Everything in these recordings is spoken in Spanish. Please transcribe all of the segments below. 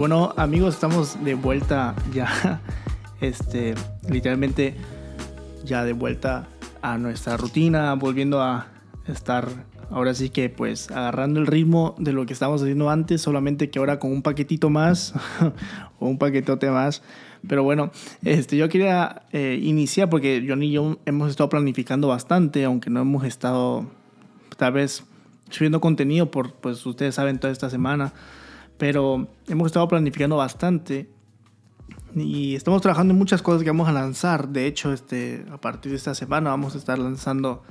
Bueno, amigos, estamos de vuelta ya, este, literalmente ya de vuelta a nuestra rutina, volviendo a estar ahora sí que pues agarrando el ritmo de lo que estábamos haciendo antes, solamente que ahora con un paquetito más o un paquetote más. Pero bueno, este, yo quería eh, iniciar porque Johnny y yo hemos estado planificando bastante, aunque no hemos estado tal vez subiendo contenido por, pues ustedes saben, toda esta semana. Pero hemos estado planificando bastante y estamos trabajando en muchas cosas que vamos a lanzar. De hecho, este, a partir de esta semana vamos a estar lanzando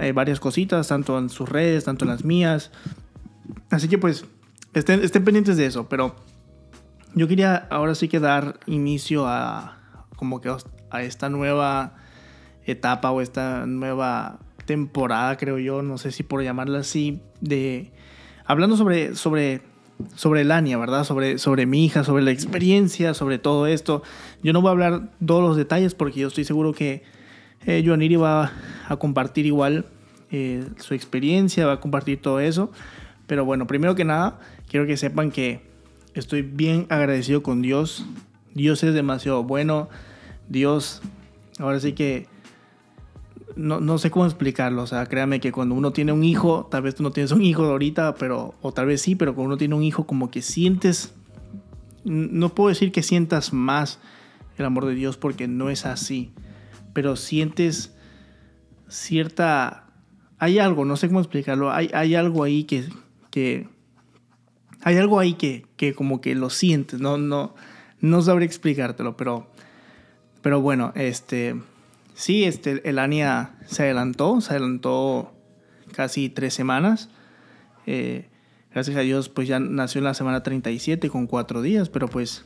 eh, varias cositas, tanto en sus redes, tanto en las mías. Así que pues estén, estén pendientes de eso. Pero yo quería ahora sí que dar inicio a como que a esta nueva etapa o esta nueva temporada, creo yo, no sé si por llamarla así, de hablando sobre sobre sobre Lania, ¿verdad? Sobre, sobre mi hija, sobre la experiencia, sobre todo esto. Yo no voy a hablar todos los detalles porque yo estoy seguro que eh, Joaniri va a compartir igual eh, su experiencia, va a compartir todo eso. Pero bueno, primero que nada, quiero que sepan que estoy bien agradecido con Dios. Dios es demasiado bueno. Dios, ahora sí que no, no, sé cómo explicarlo. O sea, créame que cuando uno tiene un hijo, tal vez tú no tienes un hijo ahorita, pero, o tal vez sí, pero cuando uno tiene un hijo, como que sientes, no puedo decir que sientas más el amor de Dios porque no es así, pero sientes cierta, hay algo, no sé cómo explicarlo, hay, hay algo ahí que, que, hay algo ahí que, que como que lo sientes, no, no, no explicártelo, pero, pero bueno, este Sí, este, el se adelantó, se adelantó casi tres semanas. Eh, gracias a Dios, pues ya nació en la semana 37 con cuatro días, pero pues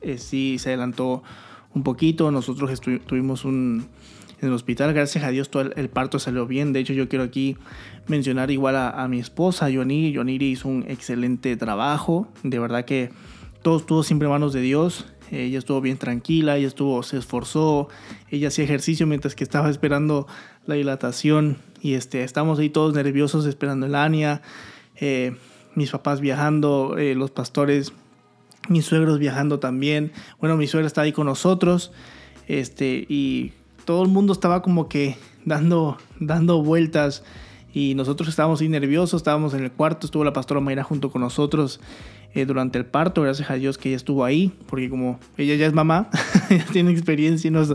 eh, sí se adelantó un poquito. Nosotros estuvimos un, en el hospital, gracias a Dios todo el, parto salió bien. De hecho, yo quiero aquí mencionar igual a, mi esposa, Yoniri. Yoniri hizo un excelente trabajo. De verdad que todo estuvo siempre en manos de Dios. Ella estuvo bien tranquila, ella estuvo, se esforzó, ella hacía ejercicio mientras que estaba esperando la dilatación y este, estamos ahí todos nerviosos esperando el ANIA, eh, mis papás viajando, eh, los pastores, mis suegros viajando también. Bueno, mi suegra está ahí con nosotros este, y todo el mundo estaba como que dando, dando vueltas y nosotros estábamos ahí nerviosos, estábamos en el cuarto, estuvo la pastora Mayra junto con nosotros eh, durante el parto, gracias a Dios que ella estuvo ahí, porque como ella ya es mamá, ella tiene experiencia y nos,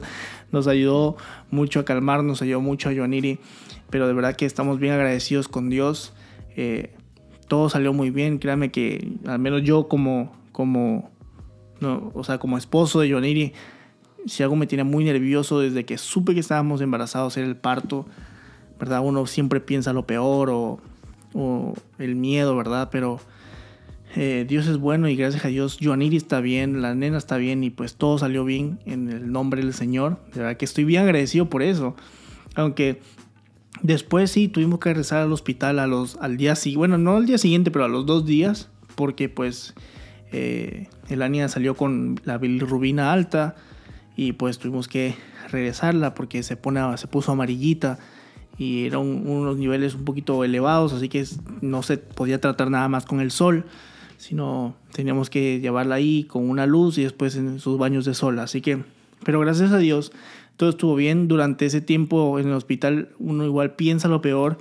nos ayudó mucho a calmar, nos ayudó mucho a Joaniri, pero de verdad que estamos bien agradecidos con Dios. Eh, todo salió muy bien, créanme que al menos yo como, como, no, o sea, como esposo de Joaniri, si algo me tiene muy nervioso desde que supe que estábamos embarazados era el parto, ¿verdad? Uno siempre piensa lo peor o, o el miedo, ¿verdad? Pero eh, Dios es bueno y gracias a Dios Joaniri está bien, la nena está bien y pues todo salió bien en el nombre del Señor. De verdad que estoy bien agradecido por eso. Aunque después sí tuvimos que regresar al hospital a los, al día siguiente, bueno, no al día siguiente, pero a los dos días, porque pues eh, Elania salió con la bilirrubina alta y pues tuvimos que regresarla porque se, pone, se puso amarillita y eran unos niveles un poquito elevados, así que no se podía tratar nada más con el sol sino teníamos que llevarla ahí con una luz y después en sus baños de sol. Así que, pero gracias a Dios, todo estuvo bien. Durante ese tiempo en el hospital uno igual piensa lo peor,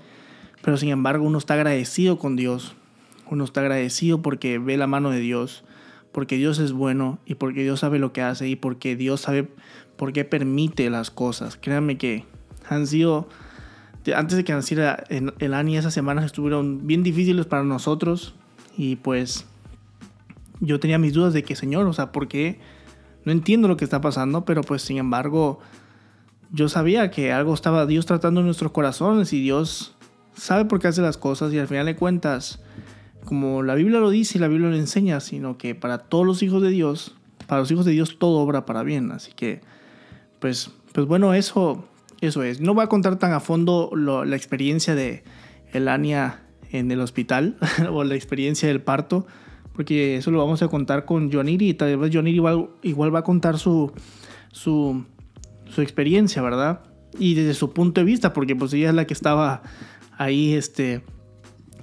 pero sin embargo uno está agradecido con Dios. Uno está agradecido porque ve la mano de Dios, porque Dios es bueno y porque Dios sabe lo que hace y porque Dios sabe por qué permite las cosas. Créanme que han sido, antes de que naciera el ANI, esas semanas estuvieron bien difíciles para nosotros y pues yo tenía mis dudas de que, Señor, o sea, ¿por qué? No entiendo lo que está pasando, pero pues sin embargo, yo sabía que algo estaba Dios tratando en nuestros corazones y Dios sabe por qué hace las cosas y al final de cuentas, como la Biblia lo dice y la Biblia lo enseña, sino que para todos los hijos de Dios, para los hijos de Dios todo obra para bien, así que pues pues bueno, eso eso es. No voy a contar tan a fondo la experiencia de Elania en el hospital o la experiencia del parto, porque eso lo vamos a contar con Joaniri y tal vez Joaniri igual, igual va a contar su, su, su experiencia, ¿verdad? Y desde su punto de vista, porque pues ella es la que estaba ahí, este,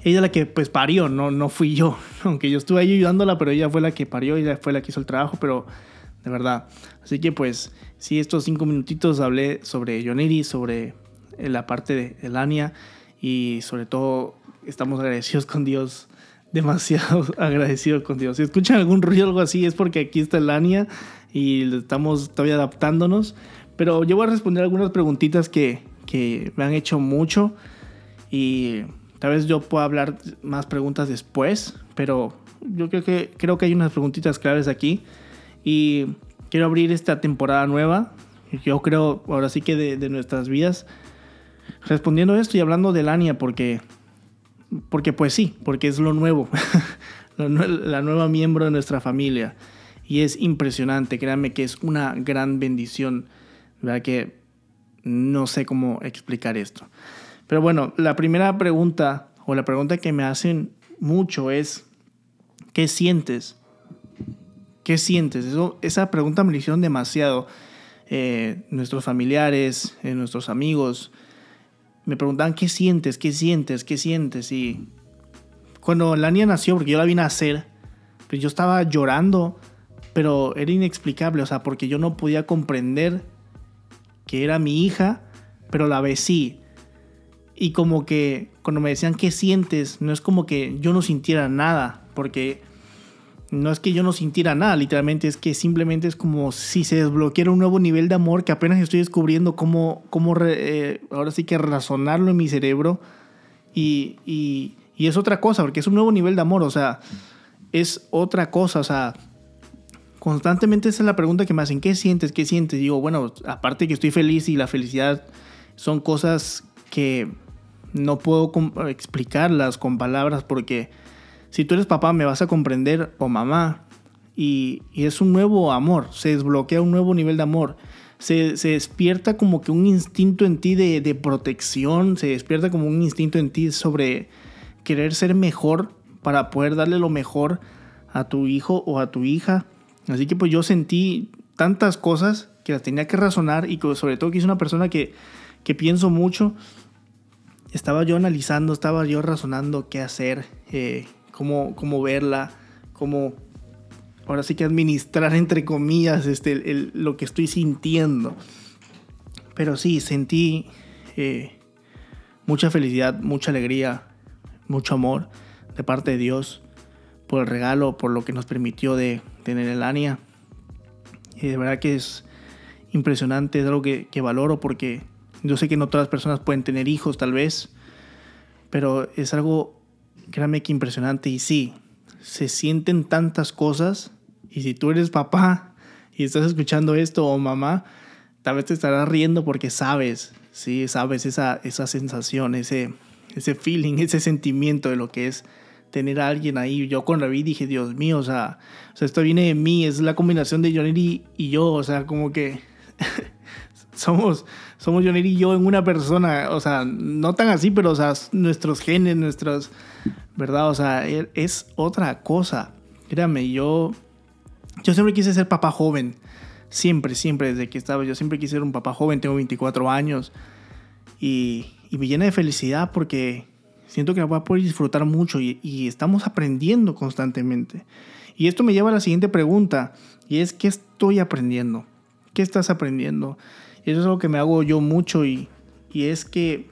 ella es la que pues parió, no, no fui yo. aunque yo estuve ahí ayudándola, pero ella fue la que parió, ella fue la que hizo el trabajo, pero de verdad. Así que pues, sí, estos cinco minutitos hablé sobre Yoniri, sobre eh, la parte de Elania y sobre todo estamos agradecidos con Dios, demasiado agradecidos con Dios. Si escuchan algún ruido o algo así es porque aquí está Elania y estamos todavía adaptándonos, pero yo voy a responder algunas preguntitas que, que me han hecho mucho y tal vez yo pueda hablar más preguntas después, pero yo creo que, creo que hay unas preguntitas claves aquí. Y quiero abrir esta temporada nueva, yo creo ahora sí que de, de nuestras vidas, respondiendo esto y hablando de Lania porque, porque pues sí, porque es lo nuevo, la nueva miembro de nuestra familia y es impresionante, créanme que es una gran bendición, ¿verdad? Que no sé cómo explicar esto. Pero bueno, la primera pregunta o la pregunta que me hacen mucho es, ¿qué sientes? ¿Qué sientes? Esa pregunta me hicieron demasiado. Eh, nuestros familiares, eh, nuestros amigos, me preguntaban, ¿qué sientes? ¿Qué sientes? ¿Qué sientes? Y cuando la niña nació, porque yo la vine a hacer, pues yo estaba llorando, pero era inexplicable, o sea, porque yo no podía comprender que era mi hija, pero la besí. Y como que cuando me decían qué sientes, no es como que yo no sintiera nada, porque no es que yo no sintiera nada, literalmente es que simplemente es como si se desbloqueara un nuevo nivel de amor que apenas estoy descubriendo cómo, cómo eh, ahora sí que razonarlo en mi cerebro. Y, y, y es otra cosa, porque es un nuevo nivel de amor, o sea, es otra cosa, o sea, constantemente esa es la pregunta que me hacen, ¿qué sientes? ¿Qué sientes? digo, bueno, aparte que estoy feliz y la felicidad son cosas que no puedo explicarlas con palabras porque si tú eres papá me vas a comprender o mamá y, es un nuevo amor, se desbloquea un nuevo nivel de amor. Se, despierta como que un instinto en ti de, de protección, se despierta como un instinto en ti sobre querer ser mejor para poder darle lo mejor a tu hijo o a tu hija Así que pues yo sentí tantas cosas que las tenía que razonar y sobre todo que es una persona que, que pienso mucho. Estaba yo analizando, estaba yo razonando qué hacer, eh, cómo, cómo verla, cómo ahora sí que administrar entre comillas este, lo que estoy sintiendo. Pero sí, sentí eh, mucha felicidad, mucha alegría, mucho amor de parte de Dios por el regalo, por lo que nos permitió de tener el ANIA. Y de verdad que es impresionante, es algo que, que valoro porque yo sé que no todas las personas pueden tener hijos tal vez, pero es algo, créanme que impresionante y sí, se sienten tantas cosas y si tú eres papá y estás escuchando esto o mamá, tal vez te estarás riendo porque sabes, sí, sabes esa, esa sensación, ese, ese feeling, ese sentimiento de lo que es tener a alguien ahí. Yo cuando la vi dije, Dios mío, o sea, o sea esto viene de mí, es la combinación de Johnny y yo, o sea, como que somos, somos Johnny y yo en una persona, o sea, no tan así, pero, o sea, nuestros genes, nuestras, ¿verdad? O sea, e, es otra cosa. Créame, yo, yo siempre quise ser papá joven. Siempre, siempre, desde que estaba, yo siempre quise ser un papá joven, tengo 24 años. Y, y me llena de felicidad porque Siento que voy a poder disfrutar mucho y, estamos aprendiendo constantemente. Y esto me lleva a la siguiente pregunta, y es, ¿qué estoy aprendiendo? ¿Qué estás aprendiendo? Eso es algo que me hago yo mucho y, y es que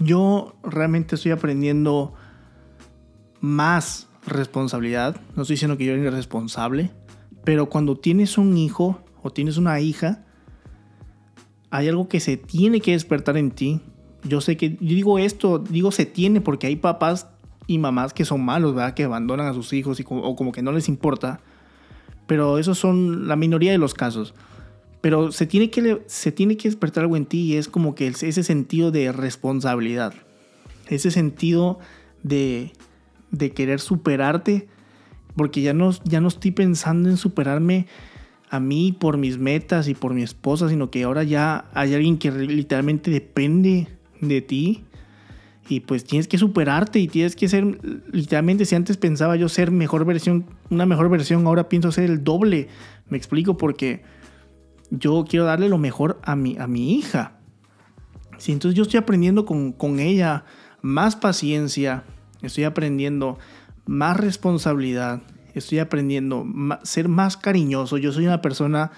yo realmente estoy aprendiendo más responsabilidad. No estoy diciendo que yo era responsable, pero cuando tienes un hijo o tienes una hija, hay algo que se tiene que despertar en ti yo sé que, digo esto, digo se tiene porque hay papás y mamás que son malos, ¿verdad? Que abandonan a sus hijos y o como que no les importa. Pero esos son la minoría de los casos. Pero se tiene que, se tiene que despertar algo en ti y es como que ese sentido de responsabilidad. Ese sentido de, de querer superarte. Porque ya no, ya no estoy pensando en superarme a mí por mis metas y por mi esposa, sino que ahora ya hay alguien que literalmente depende de ti y pues tienes que superarte y tienes que ser literalmente si antes pensaba yo ser mejor versión una mejor versión ahora pienso ser el doble me explico porque yo quiero darle lo mejor a mi a mi hija sí, entonces yo estoy aprendiendo con, con ella más paciencia estoy aprendiendo más responsabilidad, estoy aprendiendo ser más cariñoso. Yo soy una persona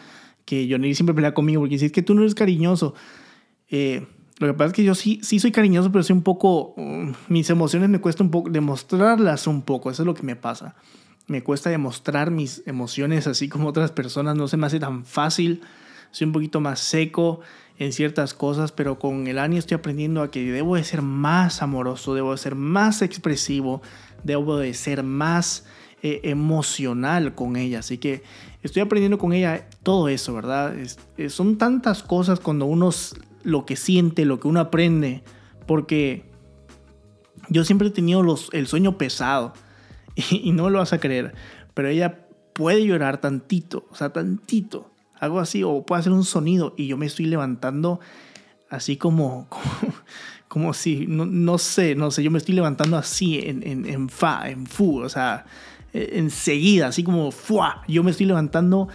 que Johnny siempre pelea conmigo porque dice, es que tú no eres cariñoso. Eh, lo que pasa es que yo sí, sí soy cariñoso, pero soy un poco... Mm, mis emociones me cuesta un poco demostrarlas un poco, eso es lo que me pasa. Me cuesta demostrar mis emociones así como otras personas, no se me hace tan fácil. Soy un poquito más seco en ciertas cosas, pero con el año estoy aprendiendo a que debo de ser más amoroso, debo de ser más expresivo, debo de ser más eh, emocional con ella. Así que estoy aprendiendo con ella todo eso, ¿verdad? son tantas cosas cuando uno lo que siente, lo que uno aprende, porque yo siempre he tenido el sueño pesado y, y no lo vas a creer, pero ella puede llorar tantito, o sea, tantito, algo así, o puede hacer un sonido y yo me estoy levantando así como, como, si, no, no, sé, no sé, yo me estoy levantando así en, en, en fa, en fu, o sea, e, enseguida, así como fuá, yo me estoy levantando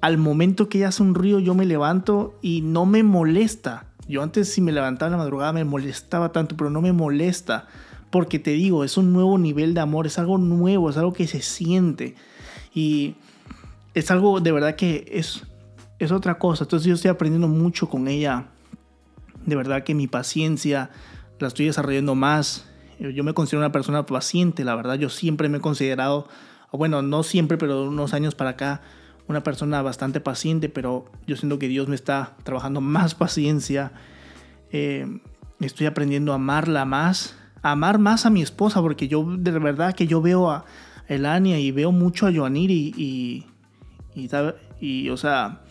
al momento que ella hace un ruido, yo me levanto y no me molesta. Yo antes si me levantaba en la madrugada me molestaba tanto, pero no me molesta. Porque te digo, es un nuevo nivel de amor, es algo nuevo, es algo que se siente. Y es algo de verdad que es, es otra cosa. Entonces yo estoy aprendiendo mucho con ella. De verdad que mi paciencia la estoy desarrollando más. Yo me considero una persona paciente, la verdad. Yo siempre me he considerado, bueno, no siempre, pero unos años para acá, una persona bastante paciente, pero yo siento que Dios me está trabajando más paciencia. Eh, estoy aprendiendo a amarla más, a amar más a mi esposa, porque yo de verdad que yo veo a Elania y veo mucho a Joanir y, y, y, o sea,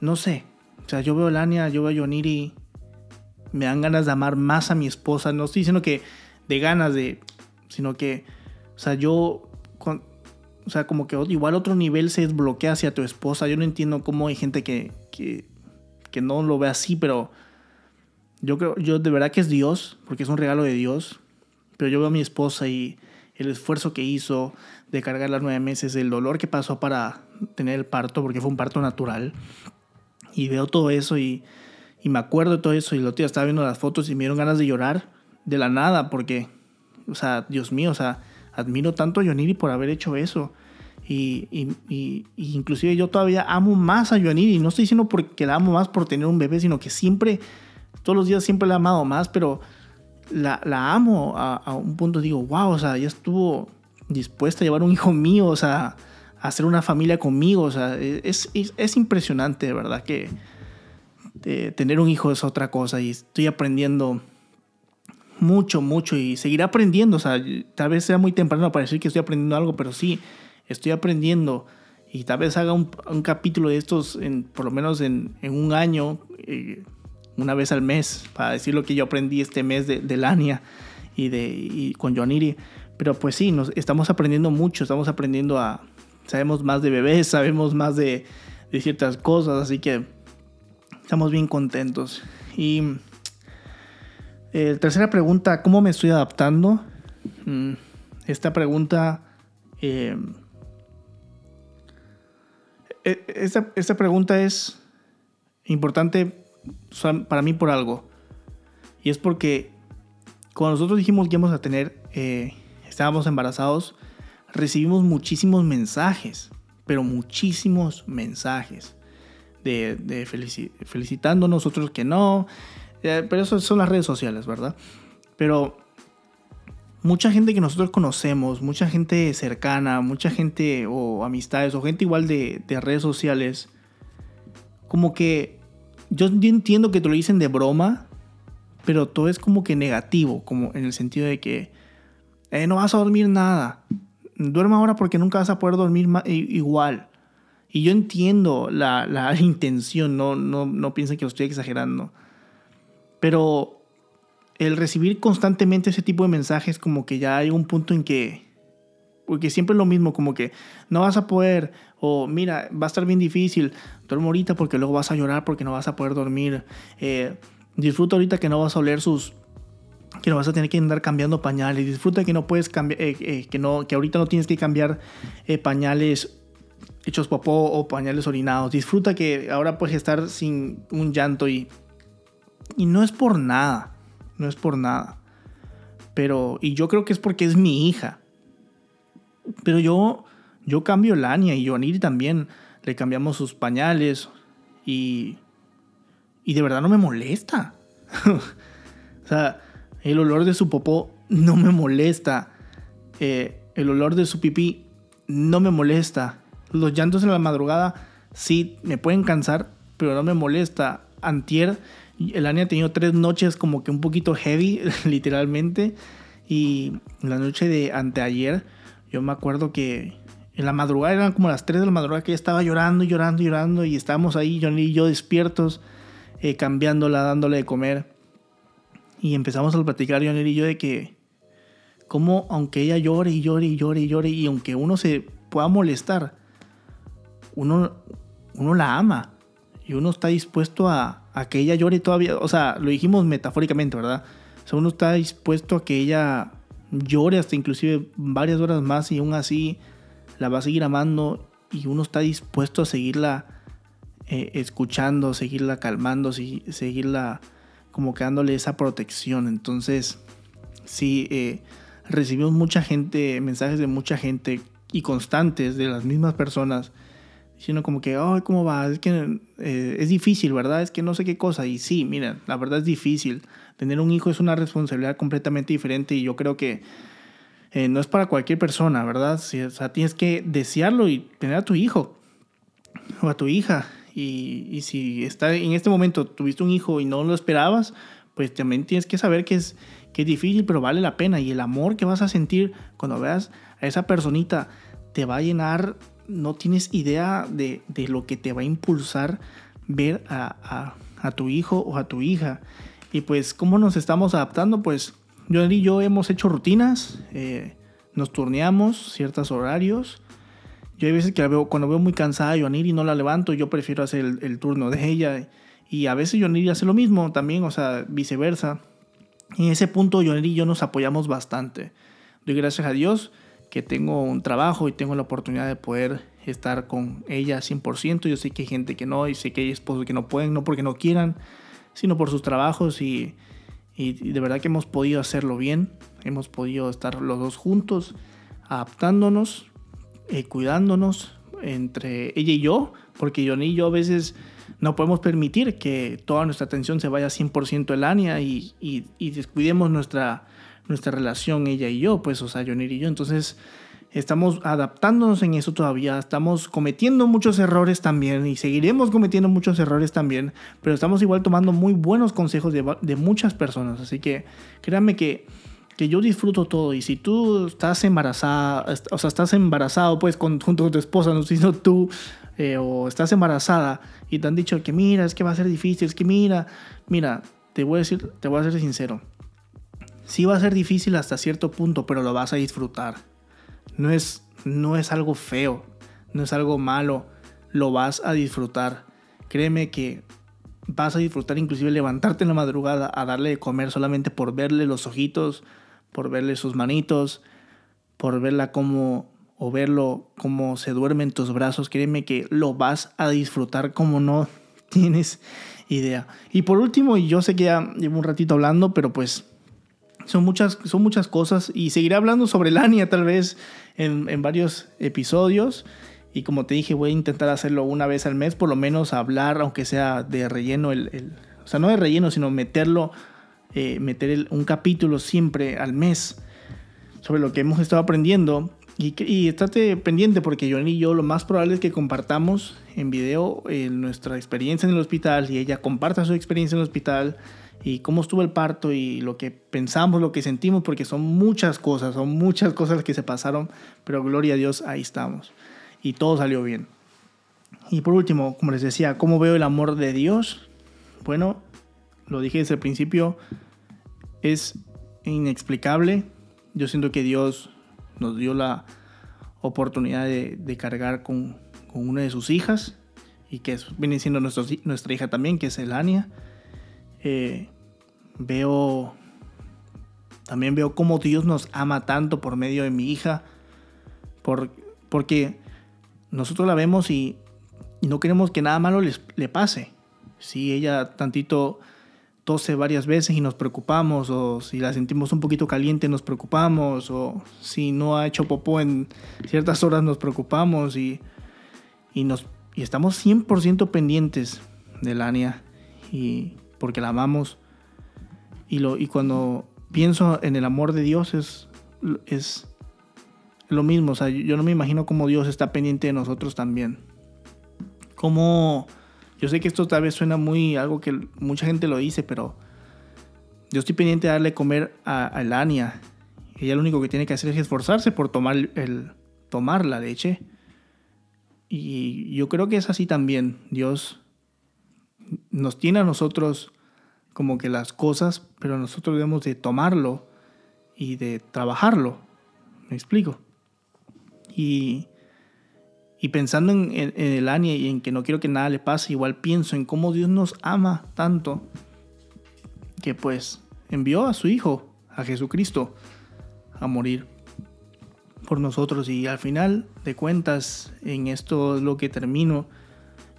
no sé, o sea, yo veo a Elania, yo veo a Joanir y me dan ganas de amar más a mi esposa. No estoy diciendo que de ganas de, sino que, o sea, yo, o sea, como que igual otro nivel se desbloquea hacia tu esposa. Yo no entiendo cómo hay gente que, que, que no lo ve así, pero yo creo, yo de verdad que es Dios, porque es un regalo de Dios. Pero yo veo a mi esposa y el esfuerzo que hizo de cargar las nueve meses, el dolor que pasó para tener el parto, porque fue un parto natural. Y veo todo eso y, y me acuerdo de todo eso. Y otro día estaba viendo las fotos y me dieron ganas de llorar de la nada, porque, o sea, Dios mío, o sea, admiro tanto a Yoniri por haber hecho eso. Y, y, inclusive yo todavía amo más a Yoniri. No estoy diciendo porque la amo más por tener un bebé, sino que siempre, todos los días siempre la he amado más, pero la, la amo a, un punto. Digo, wow, o sea, ella estuvo dispuesta a llevar un hijo mío, o sea, a hacer una familia conmigo. O sea, es, es, es impresionante, de verdad, que tener un hijo es otra cosa y estoy aprendiendo mucho, mucho y seguiré aprendiendo. O sea, tal vez sea muy temprano para decir que estoy aprendiendo algo, pero sí, estoy aprendiendo. Y tal vez haga un, un capítulo de estos, en, por lo menos en, en un año, eh, una vez al mes, para decir lo que yo aprendí este mes de, de Lania y, de, y con Joaniri. Pero pues sí, nos, estamos aprendiendo mucho, estamos aprendiendo a... Sabemos más de bebés, sabemos más de, ciertas cosas, así que estamos bien contentos. Y eh, tercera pregunta, ¿cómo me estoy adaptando? Mm, esta pregunta... Eh, e, esta, esta, pregunta es importante para mí por algo. Y es porque cuando nosotros dijimos que íbamos a tener, eh, estábamos embarazados, recibimos muchísimos mensajes, pero muchísimos mensajes de, de felicitándonos, otros que no, eh, pero eso son las redes sociales, ¿verdad? Pero mucha gente que nosotros conocemos, mucha gente cercana, mucha gente o amistades o gente igual de, de redes sociales, como que yo, entiendo que te lo dicen de broma, pero todo es como que negativo, como en el sentido de que eh, no vas a dormir nada, duerma ahora porque nunca vas a poder dormir igual. Y yo entiendo la, la intención, no, no, no piensen que lo estoy exagerando. Pero el recibir constantemente ese tipo de mensajes como que ya hay un punto en que porque siempre es lo mismo, como que no vas a poder, o mira, va a estar bien difícil, duerme ahorita porque luego vas a llorar porque no vas a poder dormir, eh, disfruta ahorita que no vas a oler sus, que no vas a tener que andar cambiando pañales, disfruta que no puedes cambiar, eh, eh, que, no, que ahorita no tienes que cambiar pañales hechos popó o pañales orinados, disfruta que ahora puedes estar sin un llanto y y no es por nada, no es por nada. Pero, y yo creo que es porque es mi hija. Pero yo, yo cambio Lania y Joaniri también. Le cambiamos sus pañales y, y de verdad no me molesta. o sea, el olor de su popó no me molesta. Eh, el olor de su pipí no me molesta. Los llantos en la madrugada sí me pueden cansar, pero no me molesta. Antier, el año ha tenido tres noches como que un poquito heavy, literalmente. Y la noche de anteayer, yo me acuerdo que en la madrugada eran como las 3 de la madrugada que ella estaba llorando, llorando, llorando. Y estábamos ahí, Johnny y yo despiertos, eh, cambiándola, dándole de comer. Y empezamos a platicar, Johnny y yo, de que, como aunque ella llore y llore y llore y llore, y aunque uno se pueda molestar, uno, uno la ama. Y uno está dispuesto a, a que ella llore todavía. O sea, lo dijimos metafóricamente, ¿verdad? O sea, uno está dispuesto a que ella llore hasta inclusive varias horas más y aún así la va a seguir amando y uno está dispuesto a seguirla eh, escuchando, seguirla calmando, seguirla como que dándole esa protección. Entonces, sí, eh, recibimos mucha gente, mensajes de mucha gente y constantes de las mismas personas diciendo como que, ay, ¿cómo va? Es que eh, es difícil, ¿verdad? Es que no sé qué cosa. Y sí, miren, la verdad es difícil. Tener un hijo es una responsabilidad completamente diferente y yo creo que eh, no es para cualquier persona, ¿verdad? o sea, tienes que desearlo y tener a tu hijo o a tu hija. Y, y, si está en este momento tuviste un hijo y no lo esperabas, pues también tienes que saber que es, que es difícil, pero vale la pena. Y el amor que vas a sentir cuando veas a esa personita te va a llenar, no tienes idea de, de lo que te va a impulsar ver a, a, a, tu hijo o a tu hija. Y pues, ¿cómo nos estamos adaptando? Pues yo y yo hemos hecho rutinas, eh, nos turneamos ciertos horarios. Yo hay veces que veo, cuando veo muy cansada a y no la levanto, yo prefiero hacer el, turno de ella. Y a veces Joaniri hace lo mismo también, o sea, viceversa. Y en ese punto Joaniri y yo nos apoyamos bastante. Doy gracias a Dios que tengo un trabajo y tengo la oportunidad de poder estar con ella 100%. Yo sé que hay gente que no, y sé que hay esposos que no pueden, no porque no quieran, sino por sus trabajos y y, de verdad que hemos podido hacerlo bien, hemos podido estar los dos juntos, adaptándonos, eh, cuidándonos entre ella y yo, porque Johnny y yo a veces no podemos permitir que toda nuestra atención se vaya 100% el Ania y, y, descuidemos nuestra, nuestra relación ella y yo, pues, o sea, Johnny y yo. Entonces, estamos adaptándonos en eso todavía, estamos cometiendo muchos errores también y seguiremos cometiendo muchos errores también, pero estamos igual tomando muy buenos consejos de, de muchas personas, así que créanme que, que yo disfruto todo y si tú estás embarazada, o sea, estás embarazado pues junto con tu esposa, no sino tú, eh, o estás embarazada y te han dicho que mira, es que va a ser difícil, es que mira, mira, te voy a decir, te voy a ser sincero, sí va a ser difícil hasta cierto punto, pero lo vas a disfrutar no es, no es algo feo, no es algo malo, lo vas a disfrutar. Créeme que vas a disfrutar inclusive levantarte en la madrugada a darle de comer solamente por verle los ojitos, por verle sus manitos, por verla como o verlo como se duerme en tus brazos, créeme que lo vas a disfrutar como no tienes idea. Y por último, yo sé que ya llevo un ratito hablando, pero pues son muchas, son muchas cosas y seguiré hablando sobre Lania tal vez en, en, varios episodios. Y como te dije, voy a intentar hacerlo una vez al mes, por lo menos hablar, aunque sea de relleno, el, el o sea, no de relleno, sino meterlo, eh, meter el, un capítulo siempre al mes sobre lo que hemos estado aprendiendo. Y, y estate pendiente porque yo y yo lo más probable es que compartamos en video eh, nuestra experiencia en el hospital y ella comparta su experiencia en el hospital y cómo estuvo el parto y lo que pensamos, lo que sentimos, porque son muchas cosas, son muchas cosas que se pasaron, pero gloria a Dios, ahí estamos. Y todo salió bien. Y por último, como les decía, ¿cómo veo el amor de Dios? Bueno, lo dije desde el principio, es inexplicable. Yo siento que Dios nos dio la oportunidad de, cargar con, con, una de sus hijas y que viene siendo nuestra hija también, que es Elania. Eh, veo, también veo cómo Dios nos ama tanto por medio de mi hija, por, porque nosotros la vemos y, y, no queremos que nada malo les, le pase. Si ella tantito tose varias veces y nos preocupamos, o si la sentimos un poquito caliente nos preocupamos, o si no ha hecho popó en ciertas horas nos preocupamos y, y, nos, y estamos 100% pendientes de Lania y porque la amamos. Y, lo, y cuando pienso en el amor de Dios es, es lo mismo, o sea, yo no me imagino cómo Dios está pendiente de nosotros también. Como yo sé que esto tal vez suena muy algo que mucha gente lo dice, pero yo estoy pendiente de darle comer a, a Lania. Ella lo único que tiene que hacer es esforzarse por tomar, el, tomar la leche. Y yo creo que es así también. Dios nos tiene a nosotros como que las cosas, pero nosotros debemos de tomarlo y de trabajarlo. ¿Me explico? Y, y pensando en, el Ania y en que no quiero que nada le pase, igual pienso en cómo Dios nos ama tanto que pues envió a su Hijo, a Jesucristo, a morir por nosotros. Y al final de cuentas, en esto es lo que termino,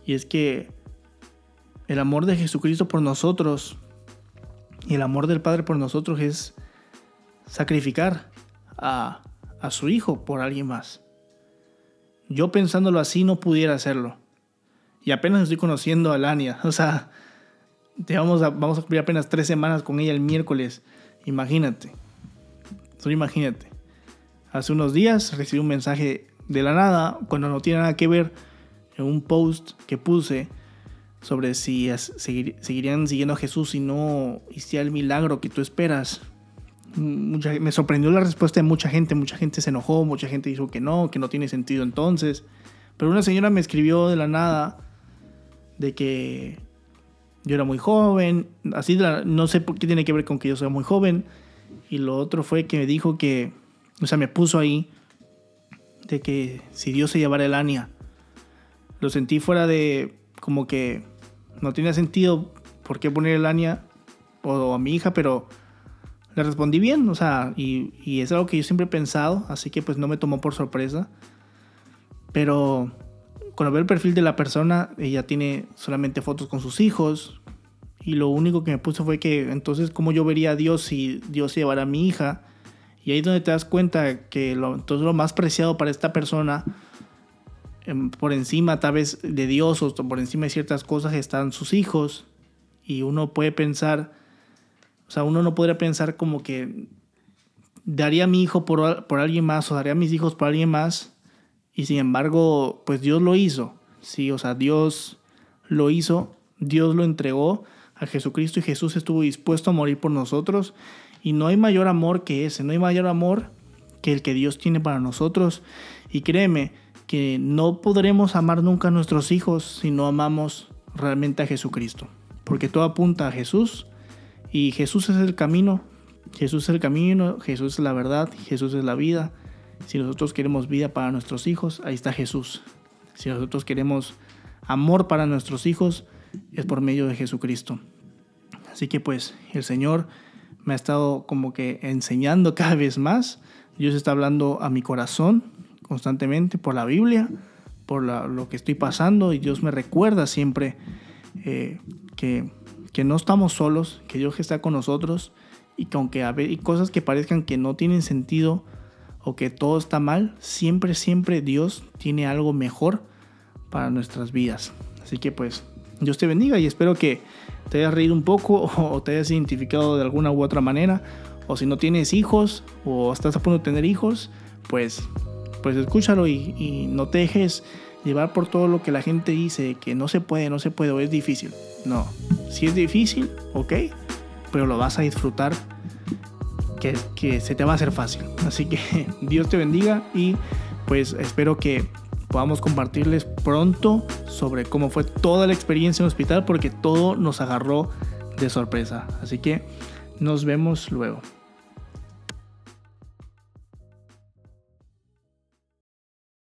y es que el amor de Jesucristo por nosotros y el amor del Padre por nosotros es sacrificar a, a su Hijo por alguien más. Yo pensándolo así no pudiera hacerlo. Y apenas estoy conociendo a Lania. O sea, vamos a, vamos a cumplir apenas tres semanas con ella el miércoles. Imagínate. Solo imagínate. Hace unos días recibí un mensaje de la nada, cuando no tiene nada que ver, en un post que puse sobre si seguirían siguiendo a Jesús y no hiciera el milagro que tú esperas me sorprendió la respuesta de mucha gente, mucha gente se enojó, mucha gente dijo que no, que no tiene sentido entonces. Pero una señora me escribió de la nada de que yo era muy joven, así no sé por qué tiene que ver con que yo sea muy joven. Y lo otro fue que me dijo que, o sea, me puso ahí de que si Dios se llevara el Ania, lo sentí fuera de como que no tenía sentido por qué poner el Ania o a mi hija, pero le respondí bien, o sea, y, y, es algo que yo siempre he pensado, así que pues no me tomó por sorpresa. Pero cuando veo el perfil de la persona, ella tiene solamente fotos con sus hijos. Y lo único que me puso fue que entonces cómo yo vería a Dios si Dios llevara a mi hija. Y ahí es donde te das cuenta que entonces lo más preciado para esta persona, em, por encima tal vez de Dios o por encima de ciertas cosas, están sus hijos. Y uno puede pensar, o sea, uno no podría pensar como que daría a mi hijo por, por alguien más o daría a mis hijos por alguien más. Y sin embargo, pues Dios lo hizo. Sí, o sea, Dios lo hizo, Dios lo entregó a Jesucristo y Jesús estuvo dispuesto a morir por nosotros. Y no hay mayor amor que ese, no hay mayor amor que el que Dios tiene para nosotros. Y créeme que no podremos amar nunca a nuestros hijos si no amamos realmente a Jesucristo. Porque todo apunta a Jesús y Jesús es el camino, Jesús es el camino, Jesús es la verdad, Jesús es la vida. Si nosotros queremos vida para nuestros hijos, ahí está Jesús. Si nosotros queremos amor para nuestros hijos, es por medio de Jesucristo. Así que pues el Señor me ha estado como que enseñando cada vez más. Dios está hablando a mi corazón constantemente por la Biblia, por lo que estoy pasando y Dios me recuerda siempre eh, que que no estamos solos, que Dios está con nosotros y que aunque hay cosas que parezcan que no tienen sentido o que todo está mal, siempre, siempre Dios tiene algo mejor para nuestras vidas. Así que pues Dios te bendiga y espero que te hayas reído un poco o te hayas identificado de alguna u otra manera. O si no tienes hijos o estás a punto de tener hijos, pues, pues escúchalo y, y no te dejes llevar por todo lo que la gente dice que no se puede, no se puede o es difícil. No, si es difícil, ok, pero lo vas a disfrutar, que, que se te va a hacer fácil. Así que Dios te bendiga y pues espero que podamos compartirles pronto sobre cómo fue toda la experiencia en el hospital porque todo nos agarró de sorpresa. Así que nos vemos luego.